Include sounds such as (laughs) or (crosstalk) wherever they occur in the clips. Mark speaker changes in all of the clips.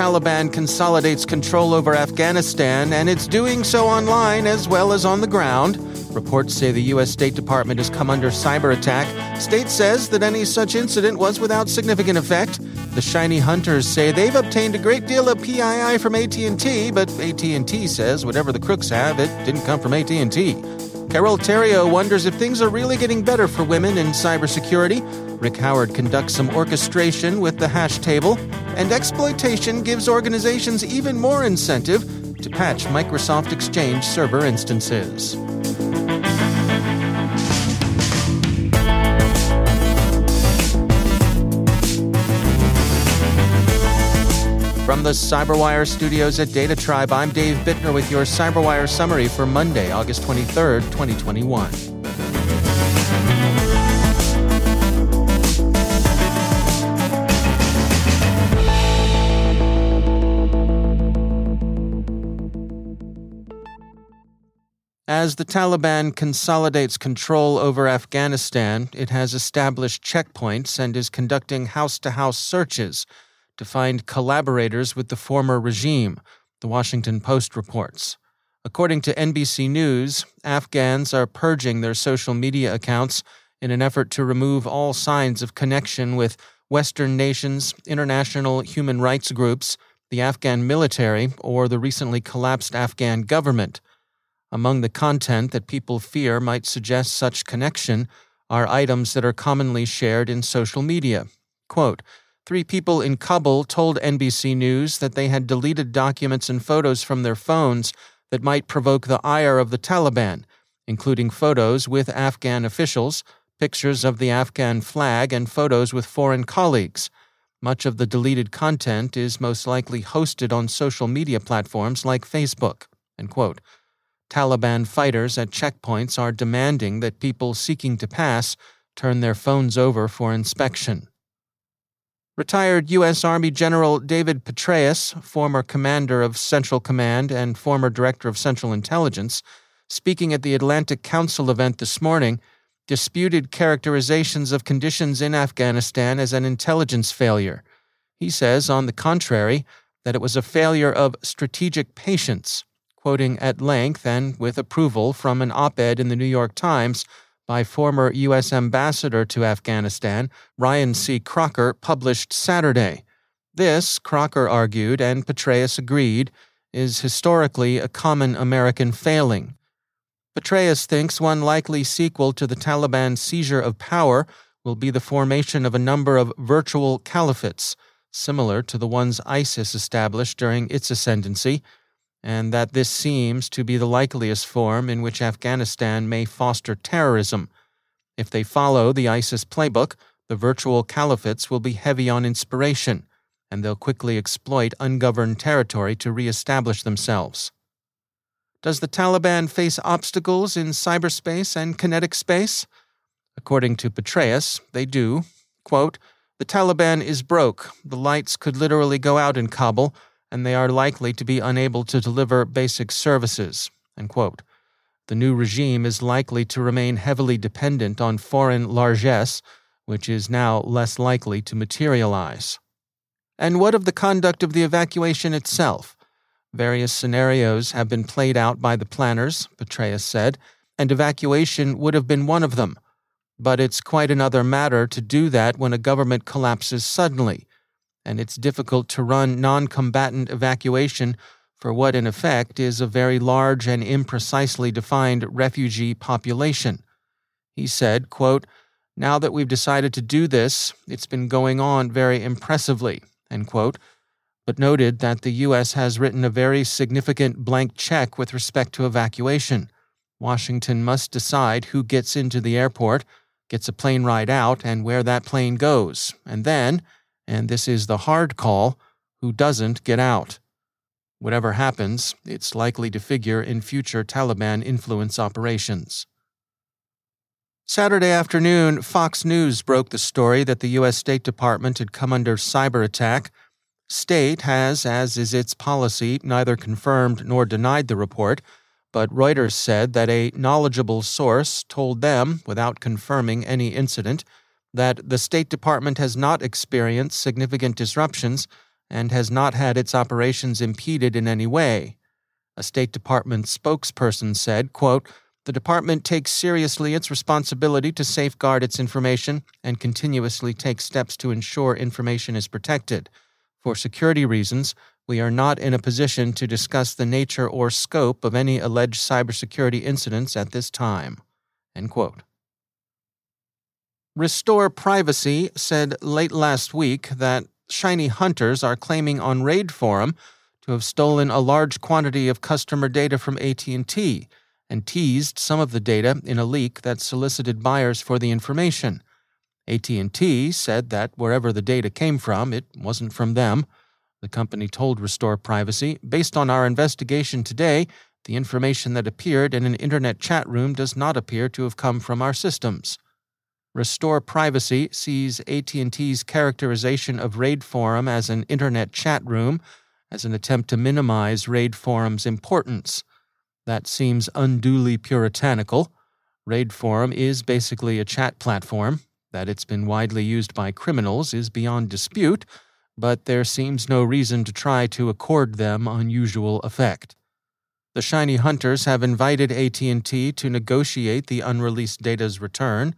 Speaker 1: Taliban consolidates control over Afghanistan, and it's doing so online as well as on the ground. Reports say the U.S. State Department has come under cyber attack. State says that any such incident was without significant effect. The ShinyHunters say they've obtained a great deal of PII from AT&T, but AT&T says whatever the crooks have, it didn't come from AT&T. Carole Theriault wonders if things are really getting better for women in cybersecurity. Rick Howard conducts some orchestration with the hash table, and exploitation gives organizations even more incentive to patch Microsoft Exchange server instances. From the CyberWire studios at DataTribe, I'm Dave Bittner with your CyberWire summary for Monday, August 23rd, 2021. As the Taliban consolidates control over Afghanistan, it has established checkpoints and is conducting house to house searches to find collaborators with the former regime, the Washington Post reports. According to NBC News, Afghans are purging their social media accounts in an effort to remove all signs of connection with Western nations, international human rights groups, the Afghan military, or the recently collapsed Afghan government. Among the content that people fear might suggest such connection are items that are commonly shared in social media. Quote, Three people in Kabul told NBC News that they had deleted documents and photos from their phones that might provoke the ire of the Taliban, including photos with Afghan officials, pictures of the Afghan flag, and photos with foreign colleagues. Much of the deleted content is most likely hosted on social media platforms like Facebook. Taliban fighters at checkpoints are demanding that people seeking to pass turn their phones over for inspection. Retired U.S. Army General David Petraeus, former commander of Central Command and former director of Central Intelligence, speaking at the Atlantic Council event this morning, disputed characterizations of conditions in Afghanistan as an intelligence failure. He says, on the contrary, that it was a failure of strategic patience, quoting at length and with approval from an op ed in the New York Times by former U.S. Ambassador to Afghanistan, Ryan C. Crocker, published Saturday. This, Crocker argued, and Petraeus agreed, is historically a common American failing. Petraeus thinks one likely sequel to the Taliban seizure of power will be the formation of a number of virtual caliphates, similar to the ones ISIS established during its ascendancy, and that this seems to be the likeliest form in which Afghanistan may foster terrorism. If they follow the ISIS playbook, the virtual caliphates will be heavy on inspiration, and they'll quickly exploit ungoverned territory to reestablish themselves. Does the Taliban face obstacles in cyberspace and kinetic space? According to Petraeus, they do. Quote, the Taliban is broke. The lights could literally go out in Kabul and they are likely to be unable to deliver basic services. The new regime is likely to remain heavily dependent on foreign largesse, which is now less likely to materialize. And what of the conduct of the evacuation itself? Various scenarios have been played out by the planners, Petraeus said, and evacuation would have been one of them. But it's quite another matter to do that when a government collapses suddenly and it's difficult to run non combatant evacuation for what in effect is a very large and imprecisely defined refugee population. He said, quote, Now that we've decided to do this, it's been going on very impressively, end quote, but noted that the U.S. has written a very significant blank check with respect to evacuation. Washington must decide who gets into the airport, gets a plane ride out, and where that plane goes, and then, and this is the hard call, who doesn't get out. Whatever happens, it's likely to figure in future Taliban influence operations. Saturday afternoon, Fox News broke the story that the U.S. State Department had come under cyber attack. State has, as is its policy, neither confirmed nor denied the report, but Reuters said that a knowledgeable source told them, without confirming any incident, that the State Department has not experienced significant disruptions and has not had its operations impeded in any way. A State Department spokesperson said, quote, the department takes seriously its responsibility to safeguard its information and continuously takes steps to ensure information is protected. For security reasons, we are not in a position to discuss the nature or scope of any alleged cybersecurity incidents at this time. Restore Privacy said late last week that ShinyHunters are claiming on Raid Forum to have stolen a large quantity of customer data from AT&T and teased some of the data in a leak that solicited buyers for the information. AT&T said that wherever the data came from, it wasn't from them. The company told Restore Privacy, based on our investigation today, the information that appeared in an internet chat room does not appear to have come from our systems. Restore Privacy sees AT&T's characterization of RAID Forum as an internet chat room as an attempt to minimize RAID Forum's importance. That seems unduly puritanical. RAID Forum is basically a chat platform. That it's been widely used by criminals is beyond dispute, but there seems no reason to try to accord them unusual effect. The ShinyHunters have invited AT&T to negotiate the unreleased data's return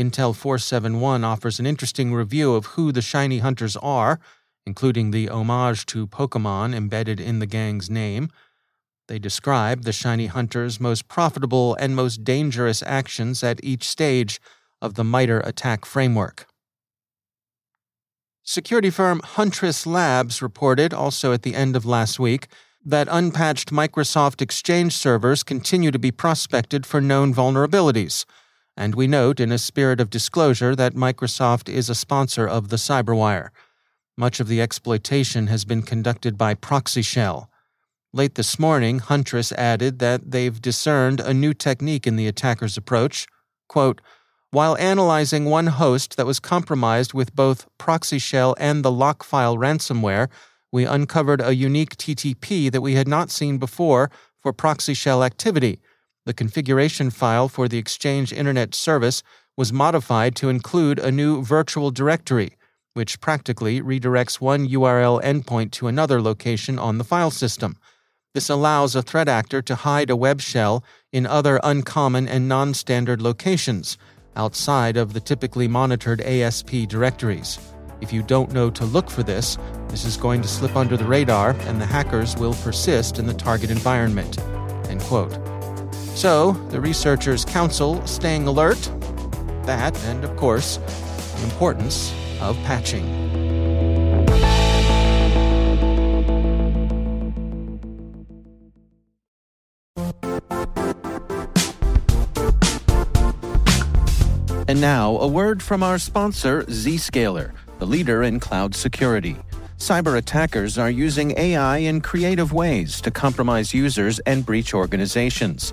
Speaker 1: Intel 471 offers an interesting review of who the ShinyHunters are, including the homage to Pokemon embedded in the gang's name. They describe the ShinyHunters' most profitable and most dangerous actions at each stage of the MITRE ATT&CK framework. Security firm Huntress Labs reported, also at the end of last week, that unpatched Microsoft Exchange servers continue to be prospected for known vulnerabilities and we note in a spirit of disclosure that Microsoft is a sponsor of the Cyberwire. Much of the exploitation has been conducted by ProxyShell. Late this morning, Huntress added that they've discerned a new technique in the attacker's approach. Quote, while analyzing one host that was compromised with both ProxyShell and the Lockfile ransomware, we uncovered a unique TTP that we had not seen before for ProxyShell activity the configuration file for the Exchange Internet Service was modified to include a new virtual directory, which practically redirects one URL endpoint to another location on the file system. This allows a threat actor to hide a web shell in other uncommon and non standard locations outside of the typically monitored ASP directories. If you don't know to look for this, this is going to slip under the radar and the hackers will persist in the target environment. End quote. So, the researchers counsel staying alert, that, and of course, the importance of patching. And now, a word from our sponsor, Zscaler, the leader in cloud security. Cyber attackers are using AI in creative ways to compromise users and breach organizations.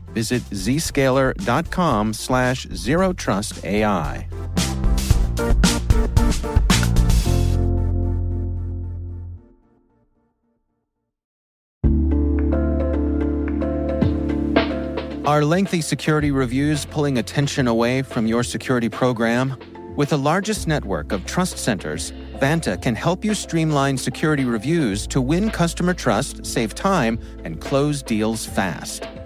Speaker 1: Visit zscaler.com slash zerotrustai. Are lengthy security reviews pulling attention away from your security program? With the largest network of trust centers, Vanta can help you streamline security reviews to win customer trust, save time, and close deals fast.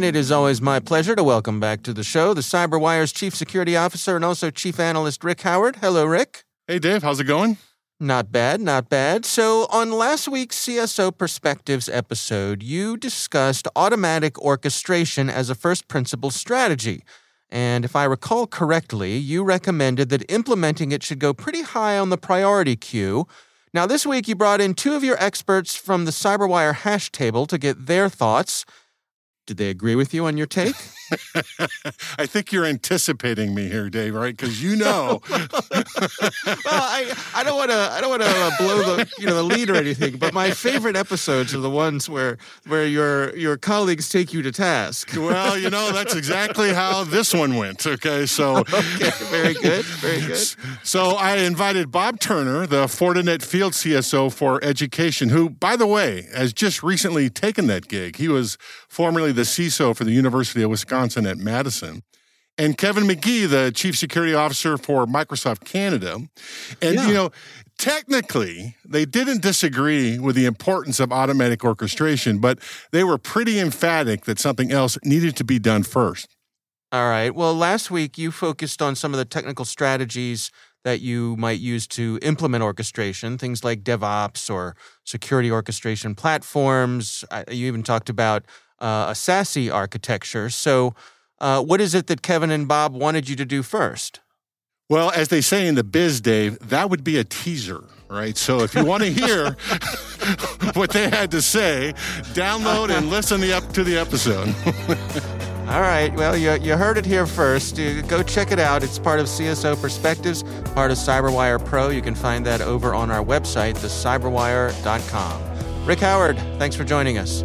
Speaker 1: And it is always my pleasure to welcome back to the show the CyberWire's Chief Security Officer and also Chief Analyst Rick Howard. Hello, Rick.
Speaker 2: Hey, Dave. How's it going?
Speaker 1: Not bad, not bad. So, on last week's CSO Perspectives episode, you discussed automatic orchestration as a first principle strategy. And if I recall correctly, you recommended that implementing it should go pretty high on the priority queue. Now, this week you brought in two of your experts from the CyberWire hash table to get their thoughts. Did they agree with you on your take? (laughs)
Speaker 2: I think you're anticipating me here, Dave, right? Because you know. (laughs)
Speaker 1: well, I, I don't want to I don't want to uh, blow the you know the lead or anything, but my favorite episodes are the ones where where your your colleagues take you to task.
Speaker 2: well, you know that's exactly how this one went. Okay, so (laughs)
Speaker 1: okay, very good, very good.
Speaker 2: So I invited Bob Turner, the Fortinet field CSO for education, who, by the way, has just recently taken that gig. He was formerly the CISO for the University of Wisconsin Wisconsin at Madison. And Kevin Magee, the chief security officer for Microsoft Canada. And, yeah. you know, technically, they didn't disagree with the importance of automatic orchestration, but they were pretty emphatic that something else needed to be done first.
Speaker 1: All right. Well, last week you focused on some of the technical strategies that you might use to implement orchestration, things like DevOps or security orchestration platforms. You even talked about uh, a SASE architecture. So, uh, what is it that Kevin and Bob wanted you to do first?
Speaker 2: Well, as they say in the biz, Dave, that would be a teaser, right? So if you want to hear (laughs) what they had to say, download and listen the up to the episode. (laughs)
Speaker 1: All right. Well, you, you heard it here first. You go check it out. It's part of CSO Perspectives, part of CyberWire Pro. You can find that over on our website, thecyberwire.com. Rick Howard, thanks for joining us.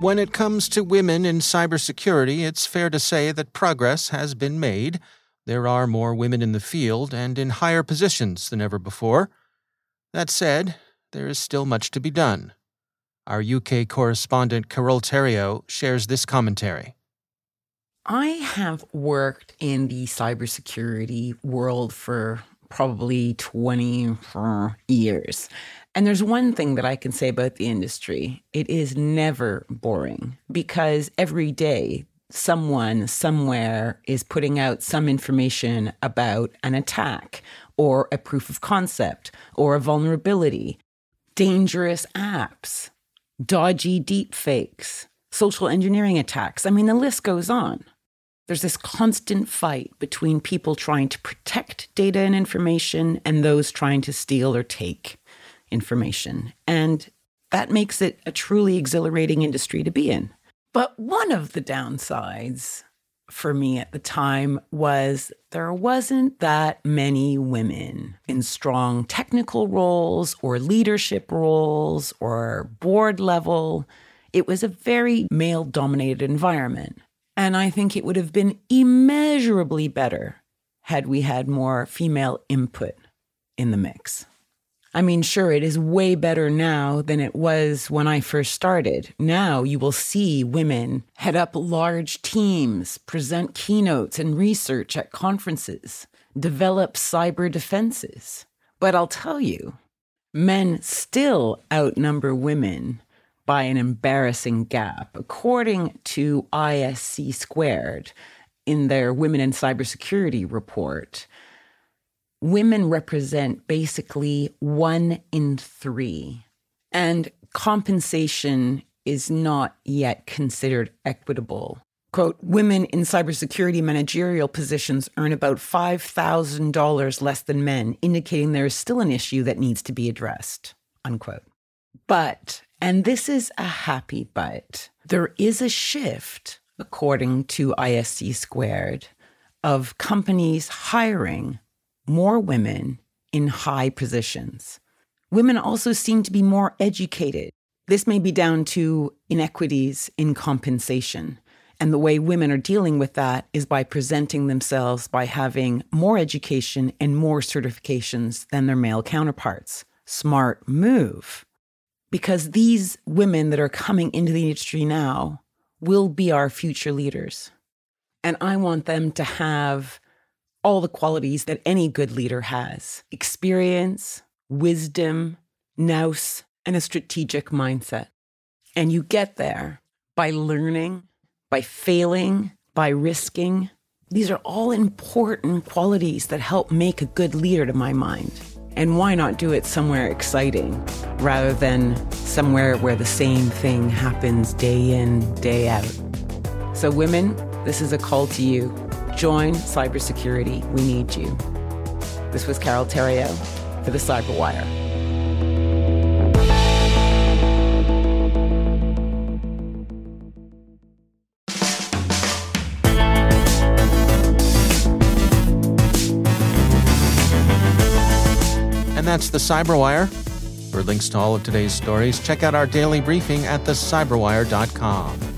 Speaker 1: When it comes to women in cybersecurity, it's fair to say that progress has been made. There are more women in the field and in higher positions than ever before. That said, there is still much to be done. Our UK correspondent Carole Theriault shares this commentary.
Speaker 3: I have worked in the cybersecurity world for probably 20 uh, years. And there's one thing that I can say about the industry it is never boring because every day someone somewhere is putting out some information about an attack or a proof of concept or a vulnerability, dangerous apps, dodgy deep fakes, social engineering attacks. I mean, the list goes on. There's this constant fight between people trying to protect data and information and those trying to steal or take information. And that makes it a truly exhilarating industry to be in. But one of the downsides for me at the time was there wasn't that many women in strong technical roles or leadership roles or board level. It was a very male dominated environment. And I think it would have been immeasurably better had we had more female input in the mix. I mean, sure, it is way better now than it was when I first started. Now you will see women head up large teams, present keynotes and research at conferences, develop cyber defenses. But I'll tell you, men still outnumber women by an embarrassing gap. According to ISC Squared, in their Women in Cybersecurity report, women represent basically one in three. And compensation is not yet considered equitable. Quote, women in cybersecurity managerial positions earn about $5,000 less than men, indicating there is still an issue that needs to be addressed. Unquote. But, and this is a happy but, there is a shift, according to ISC squared, of companies hiring more women in high positions. Women also seem to be more educated. This may be down to inequities in compensation. And the way women are dealing with that is by presenting themselves by having more education and more certifications than their male counterparts. Smart move. Because these women that are coming into the industry now will be our future leaders. And I want them to have all the qualities that any good leader has experience, wisdom, nous, and a strategic mindset. And you get there by learning, by failing, by risking. These are all important qualities that help make a good leader, to my mind. And why not do it somewhere exciting rather than somewhere where the same thing happens day in, day out? So, women, this is a call to you Join cybersecurity. We need you. This was Carole Theriault for the Cyberwire.
Speaker 1: And that's the Cyberwire. For links to all of today's stories, check out our daily briefing at thecyberwire.com.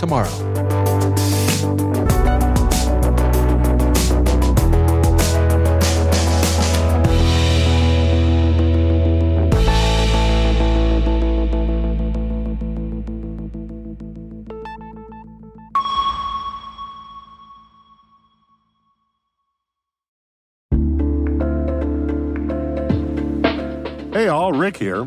Speaker 1: tomorrow.
Speaker 2: Hey all, Rick here.